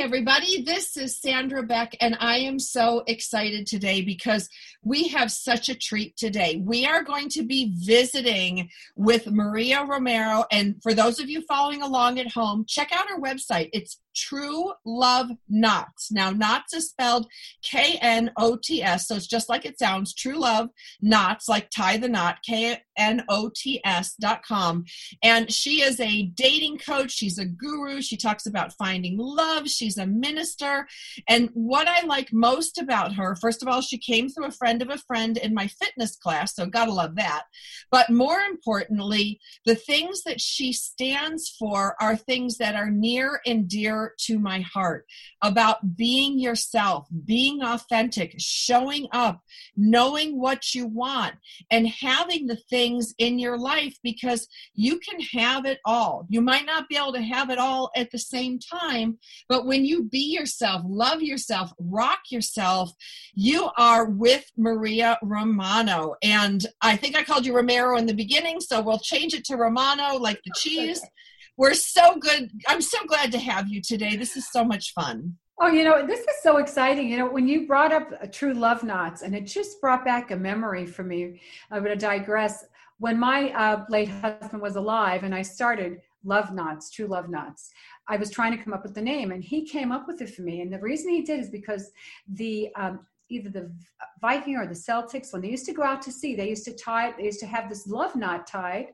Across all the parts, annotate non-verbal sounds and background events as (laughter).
everybody. This is Sandra Beck, and I am so excited today because we have such a treat today. We are going to be visiting with Maria Romero. And for those of you following along at home, check out our website. It's True Love Knots. Now, Knots is spelled K N O T S, so it's just like it sounds True Love Knots, like tie the knot, K N O T S dot com. And she is a dating coach, she's a guru, she talks about finding love, she's a minister. And what I like most about her, first of all, she came through a friend of a friend in my fitness class, so gotta love that. But more importantly, the things that she stands for are things that are near and dear to my heart about being yourself, being authentic, showing up, knowing what you want, and having the things in your life because you can have it all. You might not be able to have it all at the same time, but when you be yourself, love yourself, rock yourself, you are with Maria Romano. And I think I called you Romero in the beginning, so we'll change it to Romano like the cheese. (laughs) We're so good. I'm so glad to have you today. This is so much fun. Oh, you know, this is so exciting. You know, when you brought up uh, True Love Knots, and it just brought back a memory for me. I'm going to digress. When my uh, late husband was alive and I started Love Knots, True Love Knots, I was trying to come up with the name, and he came up with it for me. And the reason he did is because the um, either the Viking or the Celtics, when they used to go out to sea, they used to tie, they used to have this love knot tied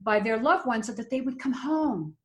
by their loved ones so that they would come home.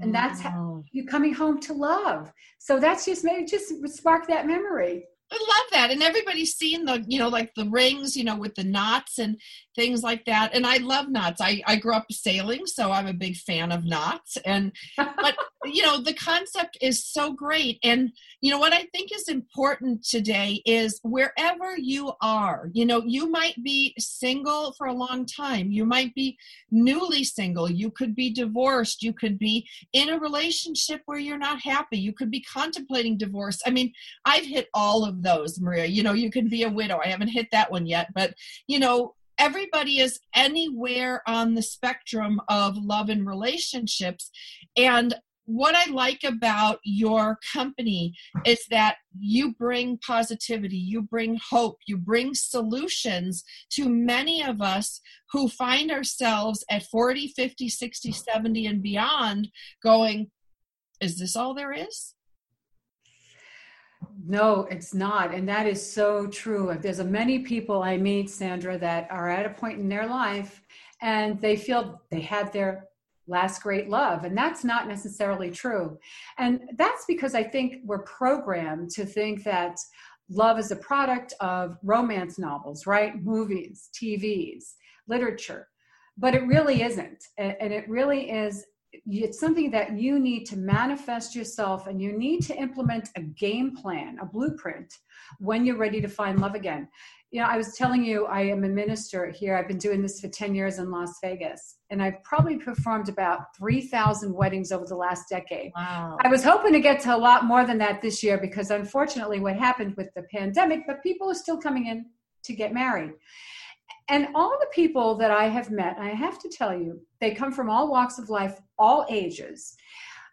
And that's how you coming home to love. So that's just maybe just spark that memory I love that. And everybody's seen the, you know, like the rings, you know, with the knots and things like that. And I love knots. I, I grew up sailing, so I'm a big fan of knots. And, but, (laughs) you know, the concept is so great. And, you know, what I think is important today is wherever you are, you know, you might be single for a long time. You might be newly single. You could be divorced. You could be in a relationship where you're not happy. You could be contemplating divorce. I mean, I've hit all of those, Maria. You know, you can be a widow. I haven't hit that one yet, but you know, everybody is anywhere on the spectrum of love and relationships. And what I like about your company is that you bring positivity, you bring hope, you bring solutions to many of us who find ourselves at 40, 50, 60, 70, and beyond going, Is this all there is? No, it's not. And that is so true. There's a many people I meet, Sandra, that are at a point in their life and they feel they had their last great love. And that's not necessarily true. And that's because I think we're programmed to think that love is a product of romance novels, right? Movies, TVs, literature. But it really isn't. And it really is it's something that you need to manifest yourself and you need to implement a game plan, a blueprint when you're ready to find love again. You know, I was telling you, I am a minister here. I've been doing this for 10 years in Las Vegas, and I've probably performed about 3,000 weddings over the last decade. Wow. I was hoping to get to a lot more than that this year because unfortunately, what happened with the pandemic, but people are still coming in to get married. And all the people that I have met, I have to tell you, they come from all walks of life, all ages.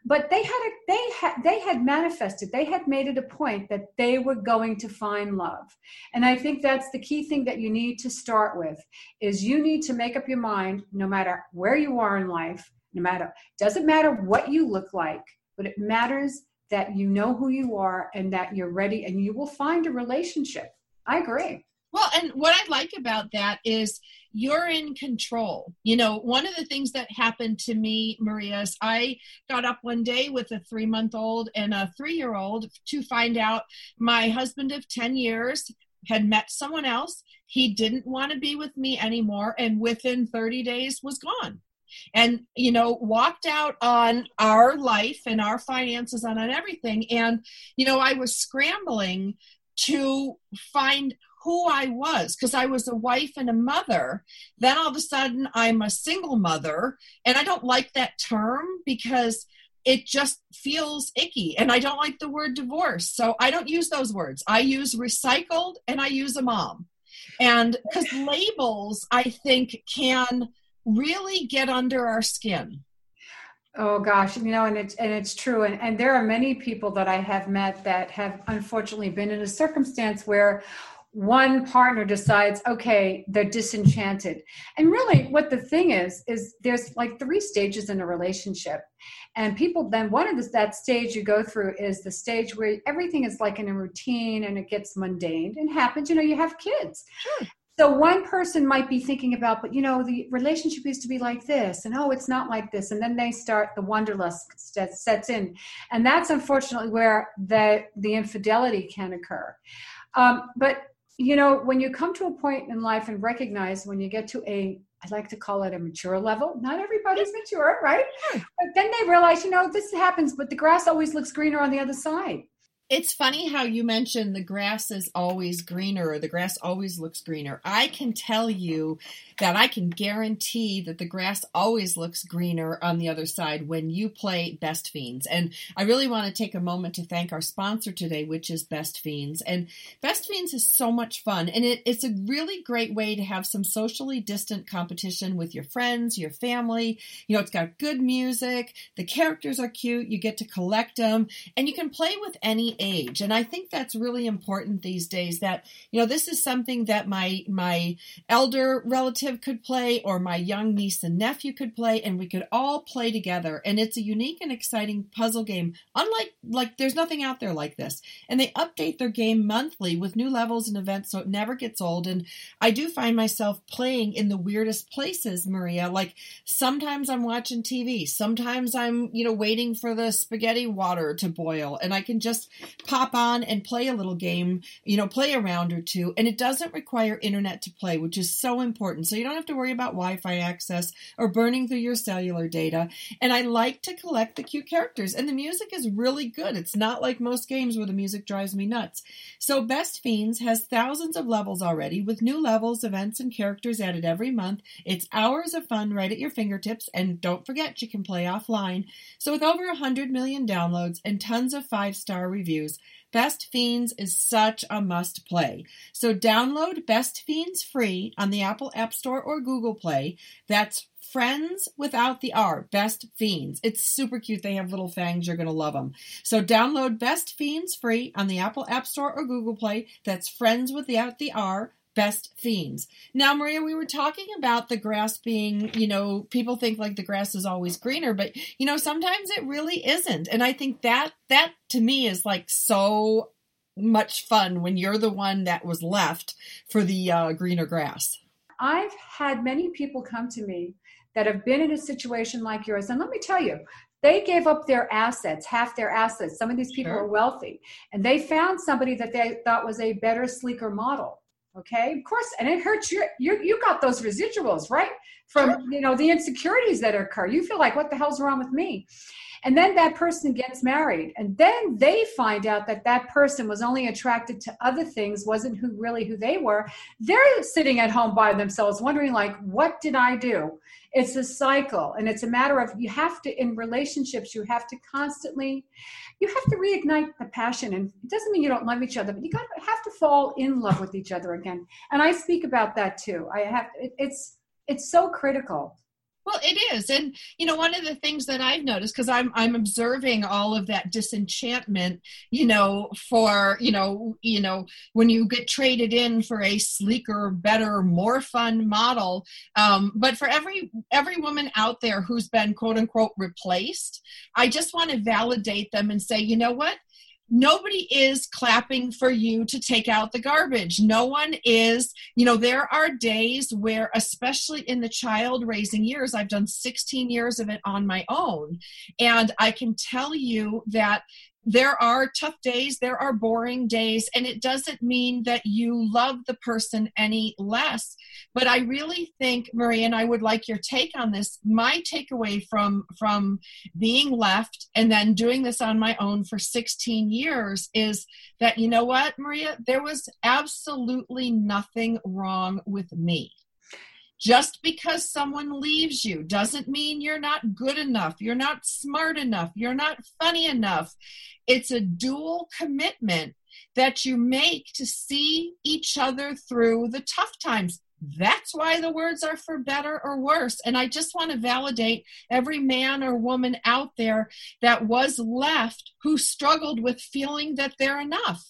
But they had a, they had they had manifested, they had made it a point that they were going to find love. And I think that's the key thing that you need to start with is you need to make up your mind no matter where you are in life, no matter doesn't matter what you look like, but it matters that you know who you are and that you're ready and you will find a relationship. I agree. Well, and what I like about that is you're in control. You know, one of the things that happened to me, Maria, is I got up one day with a three month old and a three year old to find out my husband of 10 years had met someone else. He didn't want to be with me anymore, and within 30 days was gone and you know walked out on our life and our finances and on everything and you know i was scrambling to find who I was because I was a wife and a mother. Then all of a sudden I'm a single mother. And I don't like that term because it just feels icky. And I don't like the word divorce. So I don't use those words. I use recycled and I use a mom. And because (laughs) labels, I think, can really get under our skin. Oh gosh, you know, and it's and it's true, and and there are many people that I have met that have unfortunately been in a circumstance where one partner decides okay they're disenchanted. And really what the thing is is there's like three stages in a relationship. And people then one of the, that stage you go through is the stage where everything is like in a routine and it gets mundane and happens. You know you have kids. Sure. so one person might be thinking about but you know the relationship used to be like this and oh it's not like this. And then they start the wanderlust sets in. And that's unfortunately where the the infidelity can occur. Um, but you know, when you come to a point in life and recognize when you get to a, I like to call it a mature level. Not everybody's mature, right? But then they realize, you know, this happens, but the grass always looks greener on the other side it's funny how you mentioned the grass is always greener or the grass always looks greener. I can tell you that I can guarantee that the grass always looks greener on the other side when you play Best Fiends. And I really want to take a moment to thank our sponsor today, which is Best Fiends. And Best Fiends is so much fun and it, it's a really great way to have some socially distant competition with your friends, your family. You know, it's got good music, the characters are cute, you get to collect them, and you can play with any age. And I think that's really important these days that, you know, this is something that my my elder relative could play or my young niece and nephew could play and we could all play together. And it's a unique and exciting puzzle game. Unlike like there's nothing out there like this. And they update their game monthly with new levels and events so it never gets old. And I do find myself playing in the weirdest places, Maria. Like sometimes I'm watching TV, sometimes I'm, you know, waiting for the spaghetti water to boil and I can just pop on and play a little game, you know, play a round or two. And it doesn't require internet to play, which is so important. So you don't have to worry about Wi Fi access or burning through your cellular data. And I like to collect the cute characters. And the music is really good. It's not like most games where the music drives me nuts. So Best Fiends has thousands of levels already with new levels, events, and characters added every month. It's hours of fun right at your fingertips. And don't forget, you can play offline. So with over 100 million downloads and tons of five star reviews, reviews, Best Fiends is such a must play. So download Best Fiends free on the Apple App Store or Google Play. That's Friends without the R, Best Fiends. It's super cute. They have little fangs. You're going to love them. So download Best Fiends free on the Apple App Store or Google Play. That's Friends without the R, Best Fiends. Now, Maria, we were talking about the grass being, you know, people think like the grass is always greener, but you know, sometimes it really isn't. And I think that that to me is like so much fun when you're the one that was left for the uh, greener grass. I've had many people come to me that have been in a situation like yours. And let me tell you, they gave up their assets, half their assets. Some of these people sure. are wealthy, and they found somebody that they thought was a better, sleeker model okay? Of course and it hurts you you you got those residuals right? From you know the insecurities that occur. You feel like what the hell's wrong with me? And then that person gets married and then they find out that that person was only attracted to other things wasn't who really who they were. They're sitting at home by themselves wondering like what did i do? It's a cycle and it's a matter of you have to in relationships you have to constantly you have to reignite the passion and it doesn't mean you don't love each other but you got to have to fall in love with each other again. And i speak about that too. I have it, it's it's so critical well, it is, and you know, one of the things that I've noticed because I'm I'm observing all of that disenchantment, you know, for you know, you know, when you get traded in for a sleeker, better, more fun model. Um, but for every every woman out there who's been quote unquote replaced, I just want to validate them and say, you know what? Nobody is clapping for you to take out the garbage. No one is, you know, there are days where, especially in the child raising years, I've done 16 years of it on my own. And I can tell you that there are tough days, there are boring days, and it doesn't mean that you love the person any less. But I really think, Marie, and I would like your take on this. My takeaway from from being left and then doing this on my own for 16 years is that you know what, Maria, there was absolutely nothing wrong with me. Just because someone leaves you doesn't mean you're not good enough, you're not smart enough, you're not funny enough. It's a dual commitment that you make to see each other through the tough times. That's why the words are for better or worse. And I just want to validate every man or woman out there that was left who struggled with feeling that they're enough.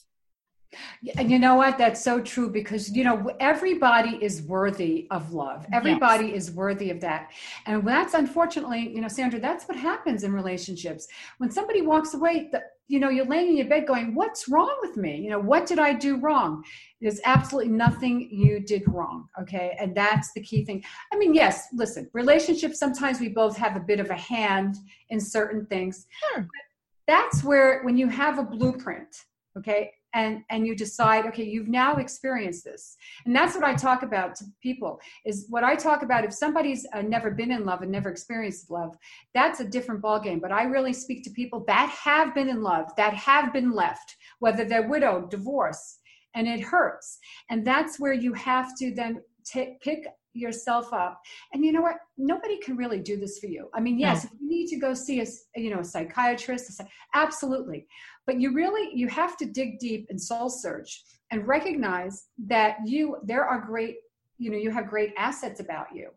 And you know what? That's so true because, you know, everybody is worthy of love. Everybody yes. is worthy of that. And that's unfortunately, you know, Sandra, that's what happens in relationships. When somebody walks away, the, you know, you're laying in your bed going, what's wrong with me? You know, what did I do wrong? There's absolutely nothing you did wrong. Okay. And that's the key thing. I mean, yes, listen, relationships, sometimes we both have a bit of a hand in certain things. Sure. That's where, when you have a blueprint, okay and and you decide okay you've now experienced this. And that's what i talk about to people is what i talk about if somebody's uh, never been in love and never experienced love that's a different ballgame. But i really speak to people that have been in love that have been left whether they're widowed divorced and it hurts. And that's where you have to then t- pick yourself up. And you know what? Nobody can really do this for you. I mean yes no. if you need to go see a you know a psychiatrist absolutely. But you really you have to dig deep and soul search and recognize that you there are great you know you have great assets about you.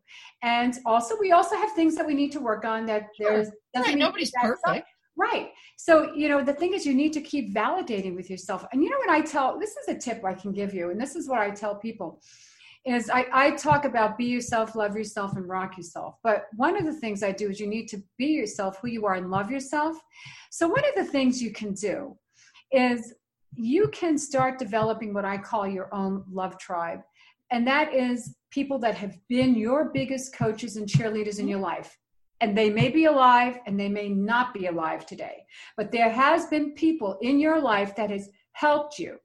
And also we also have things that we need to work on that there's right, nobody's perfect. right. So you know the thing is you need to keep validating with yourself. And you know what i tell this is a tip i can give you and this is what i tell people is I, I talk about be yourself, love yourself, and rock yourself. But one of the things I do is you need to be yourself, who you are, and love yourself. So, one of the things you can do is you can start developing what I call your own love tribe. And that is people that have been your biggest coaches and cheerleaders in mm-hmm. your life. And they may be alive and they may not be alive today. But there has been people in your life that has helped you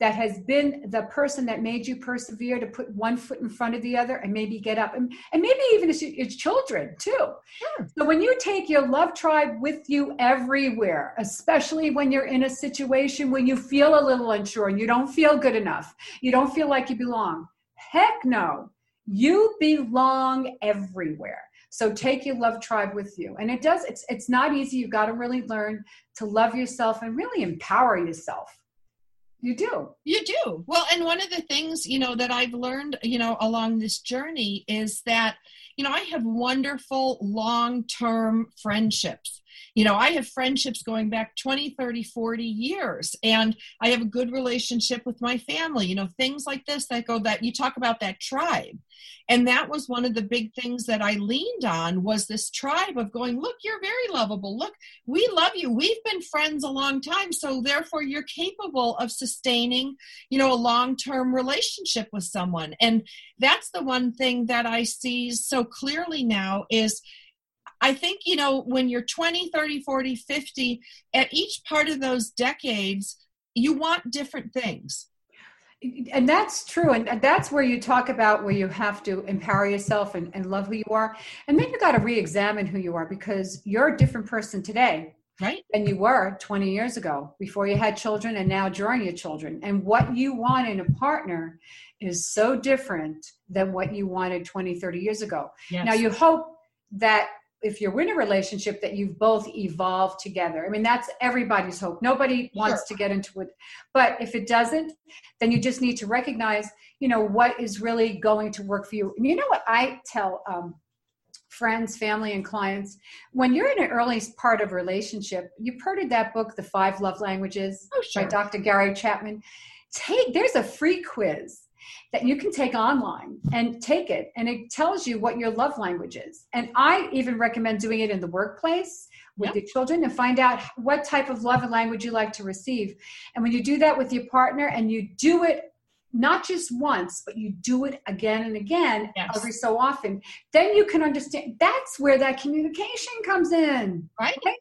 that has been the person that made you persevere to put one foot in front of the other and maybe get up and, and maybe even it's, it's children too. Sure. so when you take your love tribe with you everywhere especially when you're in a situation when you feel a little unsure and you don't feel good enough you don't feel like you belong heck no. You belong everywhere. So take your love tribe with you. And it does it's it's not easy. You've got to really learn to love yourself and really empower yourself you do. You do. Well, and one of the things, you know, that I've learned, you know, along this journey is that, you know, I have wonderful long term friendships you know i have friendships going back 20 30 40 years and i have a good relationship with my family you know things like this that go that you talk about that tribe. And that was one of the big things that i leaned on was this tribe of going look you're very lovable. Look we love you. We've been friends a long time so therefore you're capable of sustaining you know a long-term relationship with someone. And that's the one thing that i see so clearly now is I think, you know, when you're 20, 30, 40, 50, at each part of those decades, you want different things. And that's true. And that's where you talk about where you have to empower yourself and, and love who you are. And then you got to re examine who you are because you're a different person today right than you were 20 years ago before you had children and now during your children and what you want in a partner is so different than what you wanted 20 30 years ago yes. now you hope that if you're in a relationship that you've both evolved together. I mean that's everybody's hope. Nobody wants sure. to get into it. But if it doesn't then you just need to recognize you know what is really going to work for you. And you know what i tell um, friends family and clients? When you're in an early part of a relationship you've heard of that book the five love languages oh, sure. by dr gary chapman? Take there's a free quiz that you can take online and take it and it tells you what your love language is and i even recommend doing it in the workplace with yep. your children and find out what type of love and language you like to receive and when you do that with your partner and you do it not just once but you do it again and again yes. every so often then you can understand that's where that communication comes in right okay?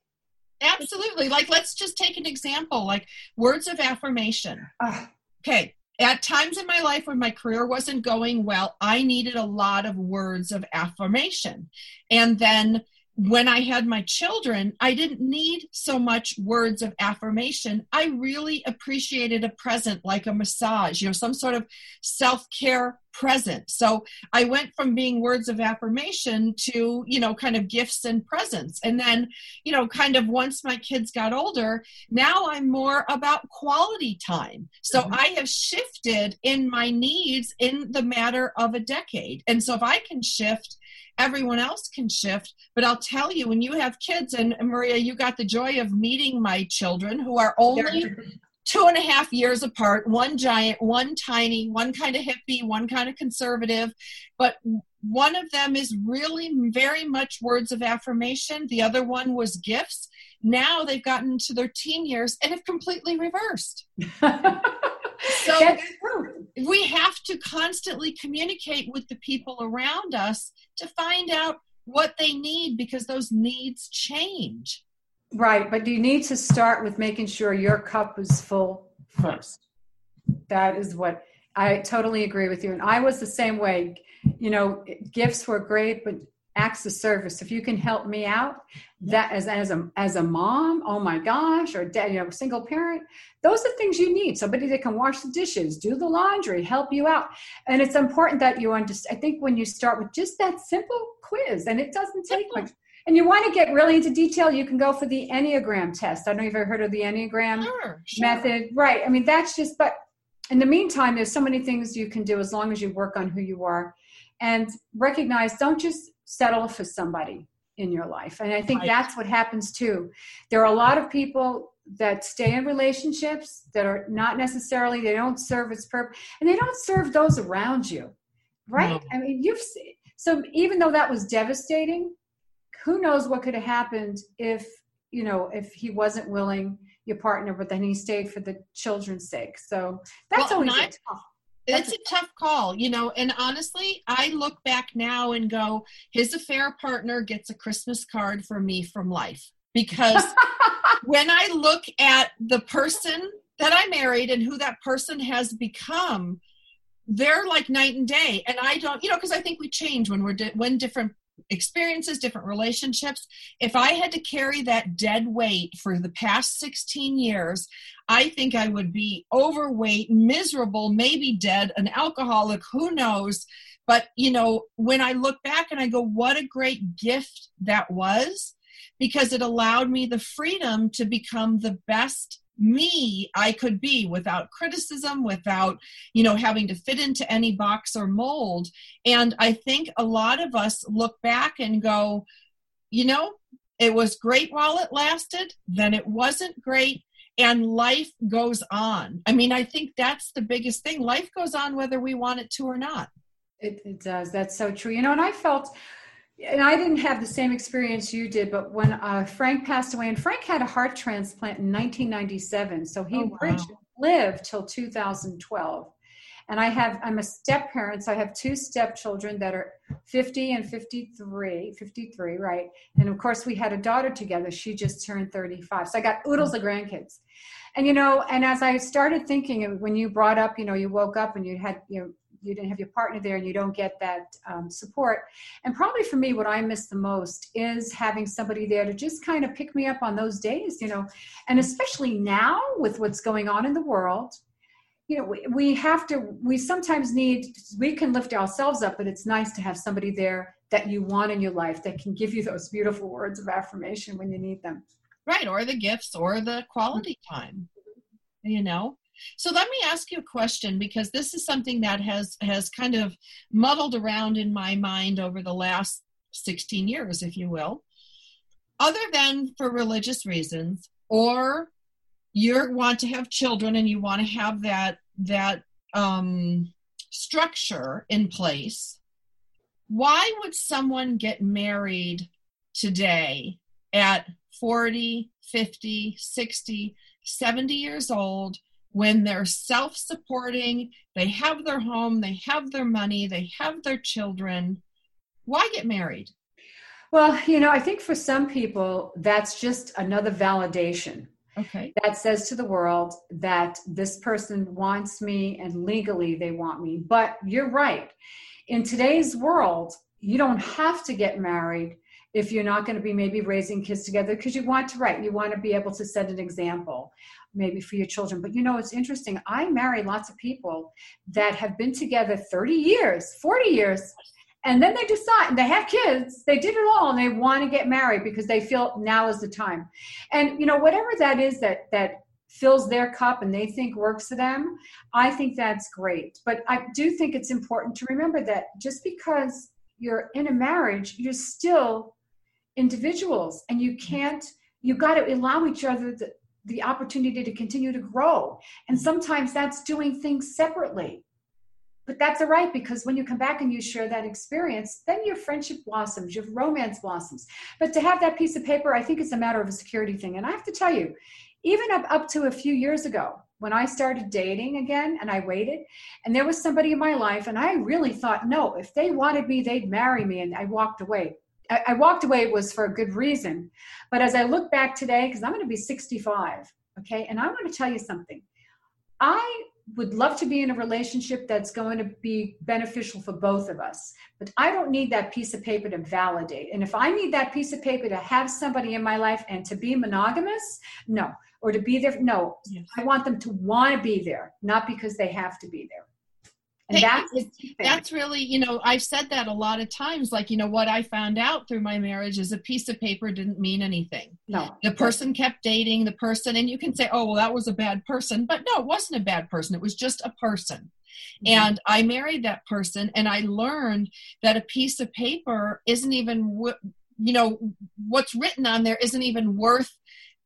Absolutely. Like, let's just take an example like words of affirmation. Uh, okay. At times in my life when my career wasn't going well, I needed a lot of words of affirmation. And then when I had my children, I didn't need so much words of affirmation. I really appreciated a present like a massage, you know, some sort of self care present. So I went from being words of affirmation to, you know, kind of gifts and presents. And then, you know, kind of once my kids got older, now I'm more about quality time. So mm-hmm. I have shifted in my needs in the matter of a decade. And so if I can shift, everyone else can shift. But I'll tell you, when you have kids, and Maria, you got the joy of meeting my children who are only two and a half years apart one giant, one tiny, one kind of hippie, one kind of conservative. But one of them is really very much words of affirmation, the other one was gifts. Now they've gotten to their teen years and have completely reversed. (laughs) so we have to constantly communicate with the people around us to find out what they need because those needs change. Right, but you need to start with making sure your cup is full first. That is what I totally agree with you. And I was the same way. You know, gifts were great, but acts of service. If you can help me out, that as as a as a mom, oh my gosh, or dad, you know, single parent, those are things you need. Somebody that can wash the dishes, do the laundry, help you out. And it's important that you understand. I think when you start with just that simple quiz, and it doesn't take much. And you want to get really into detail, you can go for the Enneagram test. I don't know if you've ever heard of the Enneagram sure, sure. method. Right. I mean, that's just, but in the meantime, there's so many things you can do as long as you work on who you are and recognize don't just settle for somebody in your life. And I think right. that's what happens too. There are a lot of people that stay in relationships that are not necessarily they don't serve its purpose and they don't serve those around you. Right? No. I mean, you've seen, so even though that was devastating, who knows what could have happened if, you know, if he wasn't willing your partner but then he stayed for the children's sake. So that's well, always tough it's a tough call, you know, and honestly, I look back now and go, his affair partner gets a Christmas card for me from life. Because (laughs) when I look at the person that I married and who that person has become, they're like night and day. And I don't, you know, because I think we change when we're di- when different experiences, different relationships. If I had to carry that dead weight for the past 16 years, I think I would be overweight, miserable, maybe dead, an alcoholic, who knows. But, you know, when I look back and I go, what a great gift that was, because it allowed me the freedom to become the best me I could be without criticism, without, you know, having to fit into any box or mold. And I think a lot of us look back and go, you know, it was great while it lasted, then it wasn't great, and life goes on. I mean, I think that's the biggest thing. Life goes on whether we want it to or not. It, it does. That's so true. You know, and I felt and I didn't have the same experience you did, but when uh, Frank passed away, and Frank had a heart transplant in 1997, so he oh, wow. lived till 2012. And I have, I'm a step parent, so I have two stepchildren that are 50 and 53, 53, right? And of course, we had a daughter together. She just turned 35. So I got oodles of grandkids. And, you know, and as I started thinking, when you brought up, you know, you woke up and you had, you know, you didn't have your partner there and you don't get that um, support. And probably for me what i miss the most is having somebody there to just kind of pick me up on those days you know. And especially now with what's going on in the world you know we, we have to we sometimes need we can lift ourselves up but it's nice to have somebody there that you want in your life that can give you those beautiful words of affirmation when you need them. Right or the gifts or the quality time you know so let me ask you a question because this is something that has has kind of muddled around in my mind over the last 16 years, if you will. Other than for religious reasons, or you want to have children and you want to have that that um, structure in place, why would someone get married today at 40, 50, 60, 70 years old when they're self supporting, they have their home, they have their money, they have their children, why get married? Well, you know, I think for some people, that's just another validation. Okay. That says to the world that this person wants me and legally they want me. But you're right. In today's world, you don't have to get married if you're not going to be maybe raising kids together because you want to write you want to be able to set an example maybe for your children. But you know it's interesting i marry lots of people that have been together 30 years 40 years and then they decide they have kids they did it all and they want to get married because they feel now is the time. And you know whatever that is that that fills their cup and they think works for them i think that's great. But i do think it's important to remember that just because you're in a marriage you're still individuals and you can't you got to allow each other the, the opportunity to continue to grow. And sometimes that's doing things separately. But that's all right because when you come back and you share that experience then your friendship blossoms your romance blossoms. But to have that piece of paper i think it's a matter of a security thing. And i have to tell you even up, up to a few years ago when i started dating again and i waited and there was somebody in my life and i really thought no if they wanted me they'd marry me and i walked away I, I walked away it was for a good reason but as i look back today because i'm going to be 65 okay and i want to tell you something i would love to be in a relationship that's going to be beneficial for both of us. But I don't need that piece of paper to validate. And if I need that piece of paper to have somebody in my life and to be monogamous, no. Or to be there, no. Yes. I want them to want to be there, not because they have to be there. And that's, that's really, you know, I've said that a lot of times. Like, you know, what I found out through my marriage is a piece of paper didn't mean anything. No. The person kept dating the person, and you can say, oh, well, that was a bad person. But no, it wasn't a bad person. It was just a person. Mm-hmm. And I married that person, and I learned that a piece of paper isn't even, you know, what's written on there isn't even worth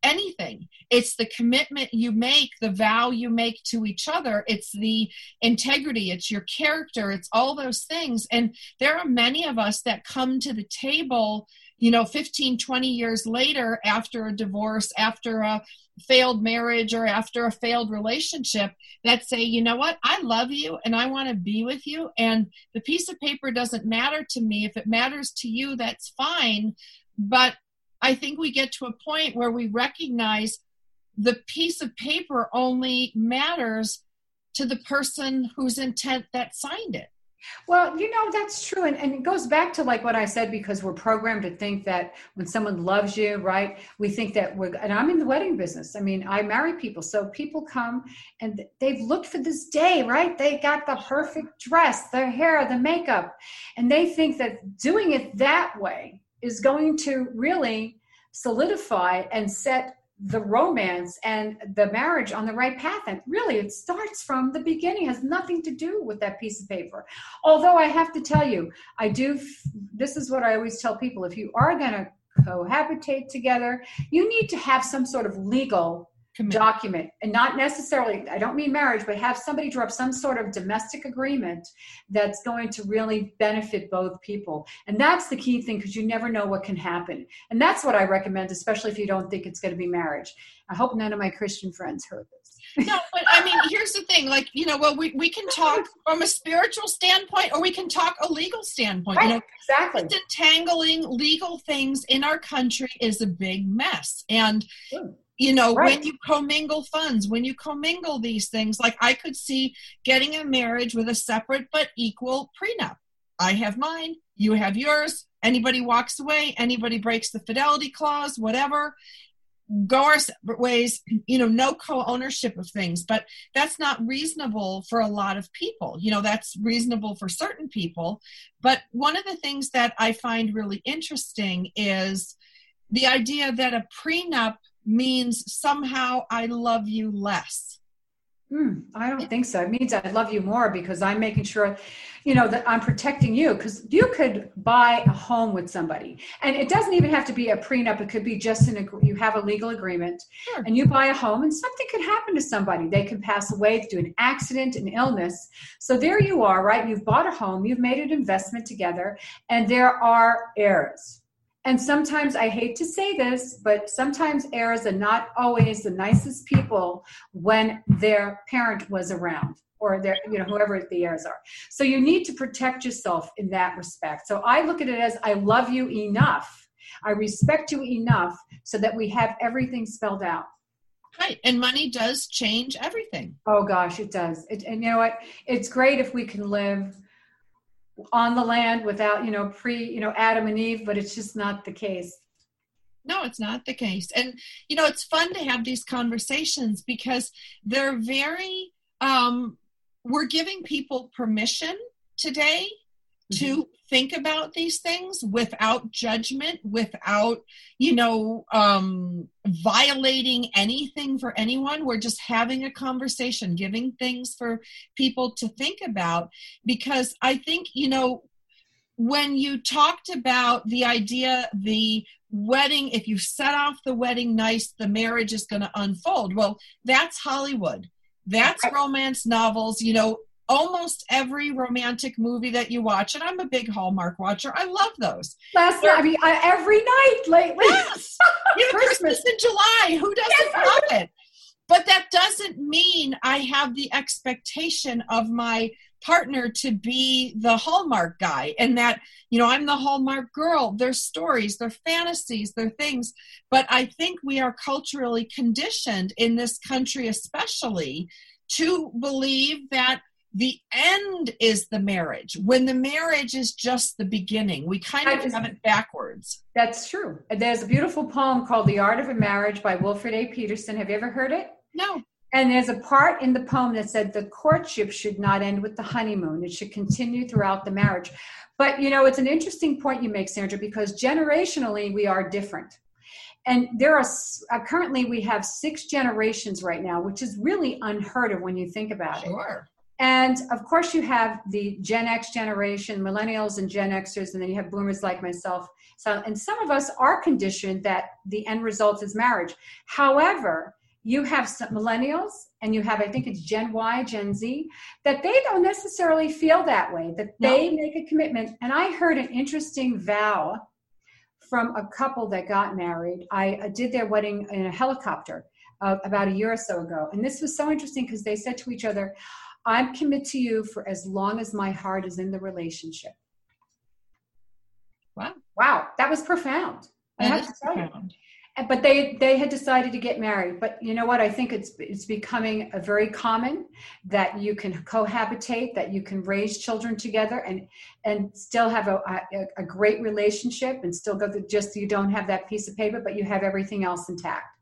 anything. It's the commitment you make, the vow you make to each other. It's the integrity, it's your character, it's all those things. And there are many of us that come to the table, you know, 15, 20 years later after a divorce, after a failed marriage, or after a failed relationship that say, you know what, I love you and I want to be with you. And the piece of paper doesn't matter to me. If it matters to you, that's fine. But I think we get to a point where we recognize the piece of paper only matters to the person whose intent that signed it. Well, you know, that's true. And, and it goes back to like what I said, because we're programmed to think that when someone loves you, right, we think that we're, and I'm in the wedding business. I mean, I marry people. So people come and they've looked for this day, right? They got the perfect dress, their hair, the makeup, and they think that doing it that way is going to really solidify and set the romance and the marriage on the right path. And really it starts from the beginning has nothing to do with that piece of paper. Although i have to tell you i do this is what i always tell people. If you are going to cohabitate together you need to have some sort of legal document and not necessarily i don't mean marriage but have somebody draw up some sort of domestic agreement that's going to really benefit both people. And that's the key thing because you never know what can happen. And that's what i recommend especially if you don't think it's going to be marriage. I hope none of my christian friends heard this. (laughs) No but i mean here's the thing like you know well we, we can talk from a spiritual standpoint or we can talk a legal standpoint right, you know. exactly. Entangling legal things in our country is a big mess and you know right. when you commingle funds when you commingle these things like i could see getting a marriage with a separate but equal prenup. I have mine you have yours. Anybody walks away anybody breaks the fidelity clause whatever. Go our separate ways you know no co-ownership of things. But that's not reasonable for a lot of people. You know that's reasonable for certain people. But one of the things that i find really interesting is the idea that a prenup means somehow I love you less. Hmm, I don't think so. It means I love you more because I'm making sure, you know, that I'm protecting you. Because you could buy a home with somebody, and it doesn't even have to be a prenup. It could be just an you have a legal agreement, sure. and you buy a home, and something could happen to somebody. They could pass away to an accident, an illness. So there you are, right? You've bought a home, you've made an investment together, and there are heirs And sometimes I hate to say this, but sometimes heirs are not always the nicest people when their parent was around or their, you know, whoever the heirs are. So you need to protect yourself in that respect. So I look at it as I love you enough. I respect you enough so that we have everything spelled out. Right. And money does change everything. Oh gosh, it does. It, and you know what? It's great if we can live on the land without, you know, pre, you know, Adam and Eve, but it's just not the case. No, it's not the case. And you know, it's fun to have these conversations because they're very um we're giving people permission today to mm-hmm. Think about these things without judgment without you know um, violating anything for anyone. We're just having a conversation giving things for people to think about. Because i think you know when you talked about the idea the wedding if you set off the wedding nice the marriage is going to unfold. Well that's hollywood. That's romance novels you know almost every romantic movie that you watch, and I'm a big Hallmark watcher. I love those. Last night, I mean, I, every night lately. Yes, (laughs) you know, Christmas in July. Who doesn't yes. love it? But that doesn't mean I have the expectation of my partner to be the Hallmark guy and that, you know, I'm the Hallmark girl. Their stories, their fantasies, their things. But I think we are culturally conditioned in this country, especially, to believe that the end is the marriage. When the marriage is just the beginning we kind of have it backwards. That's true. There's a beautiful poem called the art of a marriage by Wilferd a. Peterson. Have you ever heard it? No. And there's a part in the poem that said the courtship should not end with the honeymoon. It should continue throughout the marriage. But you know it's an interesting point you make sandra because generationally we are different. And there are uh, currently we have six generations right now which is really unheard of when you think about it. sure. it and of course, you have the Gen X generation, millennials and Gen Xers, and then you have boomers like myself. So, and some of us are conditioned that the end result is marriage. However, you have some millennials and you have, I think it's Gen Y, Gen Z, that they don't necessarily feel that way, that they no. make a commitment. And I heard an interesting vow from a couple that got married. I did their wedding in a helicopter uh, about a year or so ago. And this was so interesting because they said to each other, I'm committed to you for as long as my heart is in the relationship. Wow. Wow. That was profound. I have to tell profound. you. But they they had decided to get married. But you know what? I think it's it's becoming a very common that you can cohabitate, that you can raise children together, and and still have a a, a great relationship, and still go through, just you don't have that piece of paper, but you have everything else intact.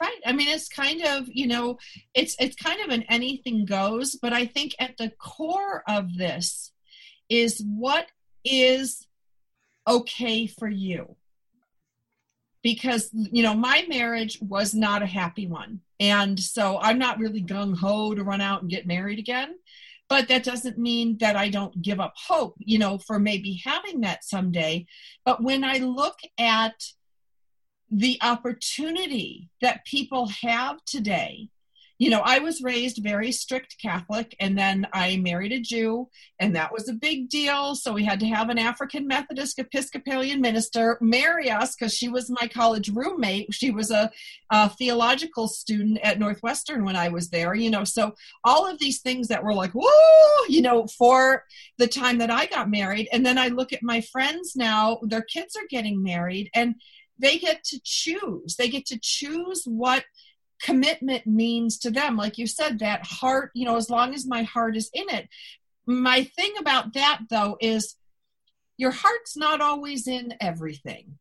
Right. I mean, it's kind of, you know, it's it's kind of an anything goes, but I think at the core of this is what is okay for you. Because, you know, my marriage was not a happy one. And so I'm not really gung ho to run out and get married again. But that doesn't mean that I don't give up hope, you know, for maybe having that someday. But when I look at the opportunity that people have today you know, I was raised very strict Catholic, and then I married a Jew, and that was a big deal. So we had to have an African Methodist Episcopalian minister marry us because she was my college roommate. She was a, a, theological student at Northwestern when I was there, you know. So all of these things that were like, whoa, you know, for the time that I got married. And then I look at my friends now, their kids are getting married, and they get to choose. They get to choose what commitment means to them. Like you said, that heart, you know, as long as my heart is in it. My thing about that, though, is your heart's not always in everything.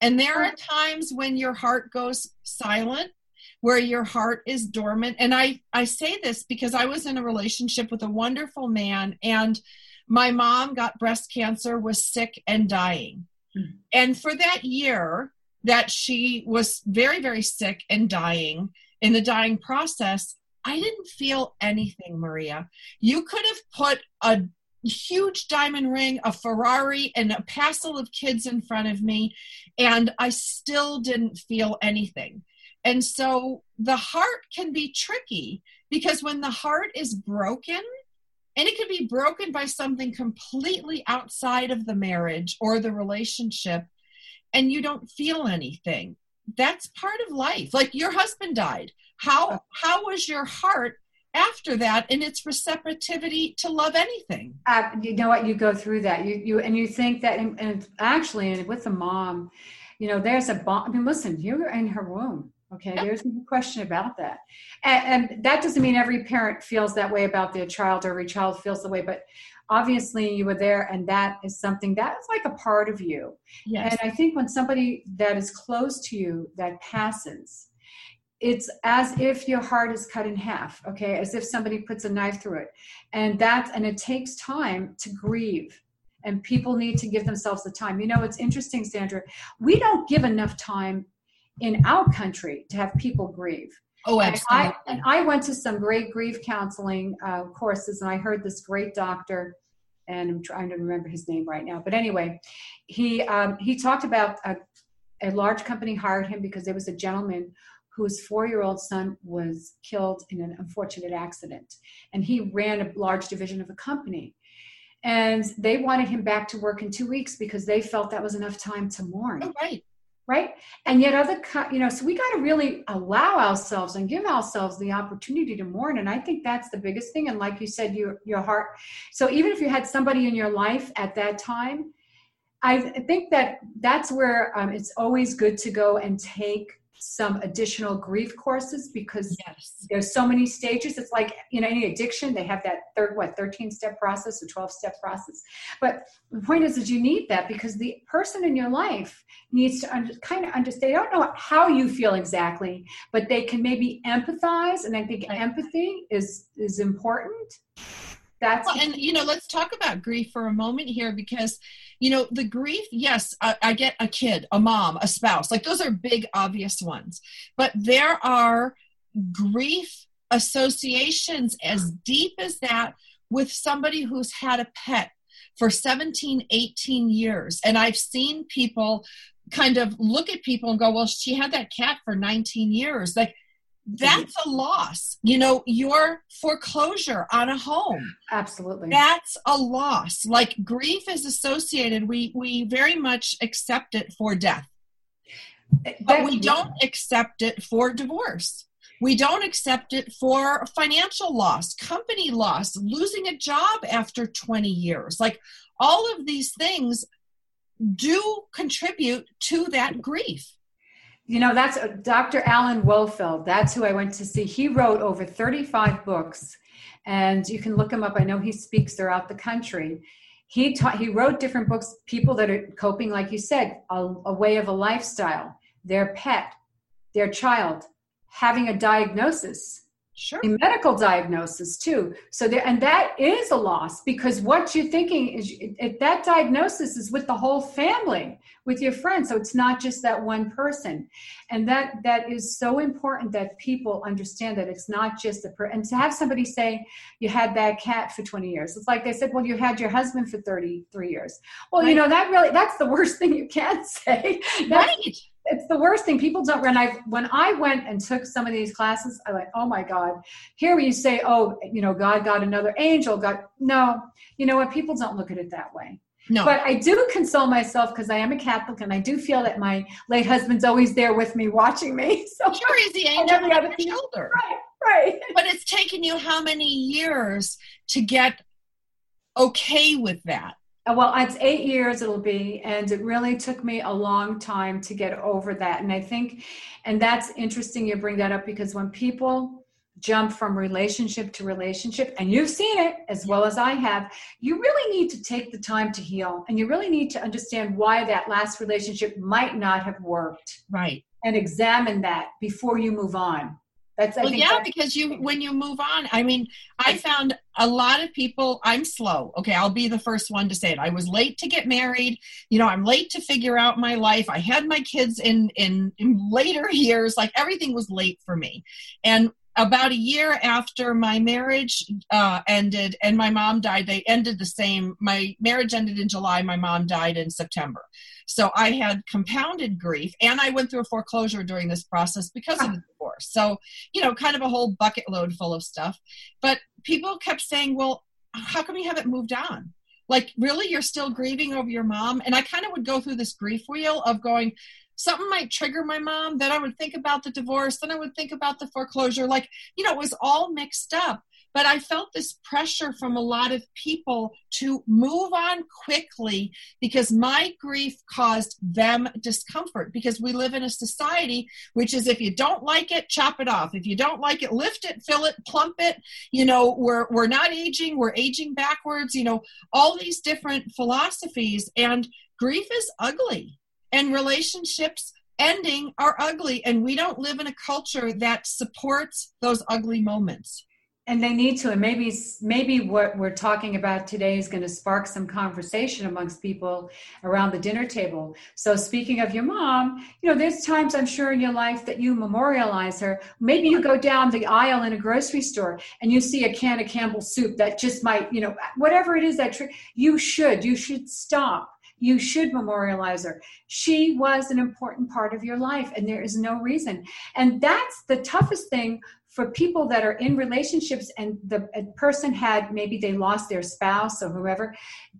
And there are times when your heart goes silent, where your heart is dormant. And I, I say this because I was in a relationship with a wonderful man, and my mom got breast cancer, was sick, and dying. And for that year that she was very, very sick and dying, in the dying process, I didn't feel anything, Maria. You could have put a huge diamond ring, a Ferrari, and a passel of kids in front of me, and I still didn't feel anything. And so the heart can be tricky because when the heart is broken, and it can be broken by something completely outside of the marriage or the relationship and you don't feel anything. That's part of life. Like your husband died. How how was your heart after that in its receptivity to love anything? Uh, you know what? You go through that. You you and you think that, and, and actually, and with the mom, you know, there's a bond. I mean, listen, you're in her womb. Okay, yep. there's no question about that. And, and, that doesn't mean every parent feels that way about their child or every child feels the way, but obviously you were there and that is something that is like a part of you. Yes. And I think when somebody that is close to you that passes, it's as if your heart is cut in half okay as if somebody puts a knife through it and that and it takes time to grieve and people need to give themselves the time you know it's interesting sandra we don't give enough time in our country to have people grieve oh absolutely and i, and I went to some great grief counseling uh, courses and i heard this great doctor and i'm trying to remember his name right now but anyway he um, he talked about a, a large company hired him because there was a gentleman whose four year old son was killed in an unfortunate accident. And he ran a large division of a company. And they wanted him back to work in two weeks because they felt that was enough time to mourn. Oh, right. Right. And yet, other, you know, so we got to really allow ourselves and give ourselves the opportunity to mourn. And I think that's the biggest thing. And like you said, your, your heart. So even if you had somebody in your life at that time, I think that that's where um, it's always good to go and take some additional grief courses because yes. there's so many stages. It's like you know any addiction, they have that third what 13 step process or 12 step process. But the point is, that you need that because the person in your life needs to under, kind of understand. They don't know how you feel exactly, but they can maybe empathize, and I think right. empathy is is important. That's well, and you know, let's talk about grief for a moment here because you know the grief yes I, I, get a kid a mom a spouse like those are big obvious ones. But there are grief associations as deep as that with somebody who's had a pet for 17 18 years. And i've seen people kind of look at people and go well she had that cat for 19 years. Like that's a loss. You know your foreclosure on a home. Absolutely. That's a loss. Like grief is associated. We we very much accept it for death. But we don't accept it for divorce. We don't accept it for financial loss company loss losing a job after 20 years. Like all of these things do contribute to that grief you know, that's uh, Dr. Alan Wolfelt. That's who I went to see. He wrote over 35 books, and you can look him up. I know he speaks throughout the country. He taught, he wrote different books. People that are coping, like you said, a, a way of a lifestyle, their pet, their child, having a diagnosis, Sure. A medical diagnosis too. So there, and that is a loss because what you're thinking is that diagnosis is with the whole family, with your friends. So it's not just that one person, and that that is so important that people understand that it's not just the per. And to have somebody say you had that cat for 20 years, it's like they said, well, you had your husband for 33 years. Well, right. you know that really that's the worst thing you can (laughs) say. That's, right it's the worst thing people don't when i when i went and took some of these classes i went oh my god here you say oh you know god got another angel god no you know what people don't look at it that way no. But I do console myself because I am a Catholic and I do feel that my late husband's always there with me, watching me. (laughs) So sure, he's the angel on shoulder. Right, right. (laughs) But it's taken you how many years to get okay with that? Uh, well it's eight years it'll be and it really took me a long time to get over that. And i think and that's interesting you bring that up because when people jump from relationship to relationship and you've seen it as well as i have you really need to take the time to heal and you really need to understand why that last relationship might not have worked. Right. And examine that before you move on that's, well, yeah, because you when you move on, I mean, I found a lot of people. I'm slow. Okay, I'll be the first one to say it. I was late to get married. You know, I'm late to figure out my life. I had my kids in in, in later (laughs) years. Like everything was late for me, and about a year after my marriage uh, ended and my mom died, they ended the same. My marriage ended in July. My mom died in September. So I had compounded grief and I went through a foreclosure during this process because of the divorce. So, you know, kind of a whole bucket load full of stuff. But people kept saying, well, how come you haven't moved on? like really you're still grieving over your mom and i kind of would go through this grief wheel of going something might trigger my mom then i would think about the divorce then i would think about the foreclosure like you know it was all mixed up but I felt this pressure from a lot of people to move on quickly because my grief caused them discomfort because we live in a society which is if you don't like it, chop it off. If you don't like it, lift it, fill it, plump it. You know, we're, we're not aging, we're aging backwards, you know, all these different philosophies. And grief is ugly. And relationships ending are ugly and we don't live in a culture that supports those ugly moments. And they need to and maybe maybe what we're talking about today is going to spark some conversation amongst people around the dinner table. So speaking of your mom you know there's times i'm sure in your life that you memorialize her. Maybe you go down the aisle in a grocery store and you see a can of campbell's soup that just might you know whatever it is that tr- you should you should stop you should memorialize her. She was an important part of your life, and there is no reason. And that's the toughest thing for people that are in relationships and the person had maybe they lost their spouse or whoever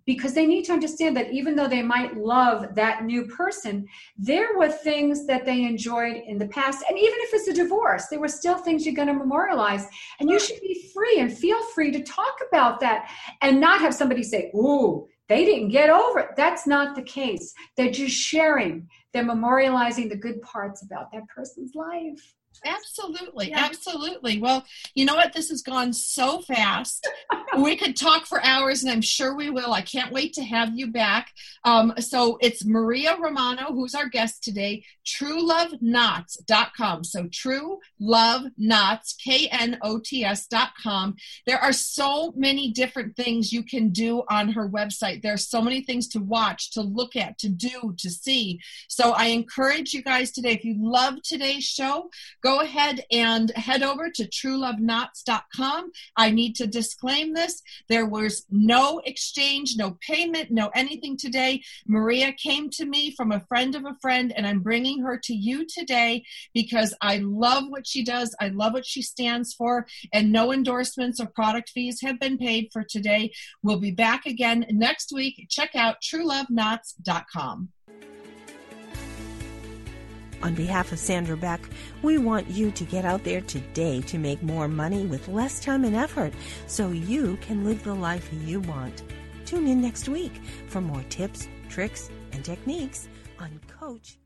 because they need to understand that even though they might love that new person there were things that they enjoyed in the past and even if it's a divorce there were still things you're going to memorialize and you should be free and feel free to talk about that and not have somebody say ooh they didn't get over it. That's not the case. They're just sharing. They're memorializing the good parts about that person's life Absolutely, yeah. absolutely. Well, you know what? This has gone so fast. (laughs) we could talk for hours, and I'm sure we will. I can't wait to have you back. Um, so it's Maria Romano, who's our guest today, trueloveknots.com. So true love knots, K N O T S.com. There are so many different things you can do on her website. There's so many things to watch, to look at, to do, to see. So I encourage you guys today, if you love today's show, go ahead and head over to trueloveknots.com. I need to disclaim this. There was no exchange, no payment, no anything today. Maria came to me from a friend of a friend, and I'm bringing her to you today because I love what she does. I love what she stands for, and no endorsements or product fees have been paid for today. We'll be back again next week. Check out trueloveknots.com. On behalf of Sandra Beck, we want you to get out there today to make more money with less time and effort so you can live the life you want. Tune in next week for more tips, tricks, and techniques on Coach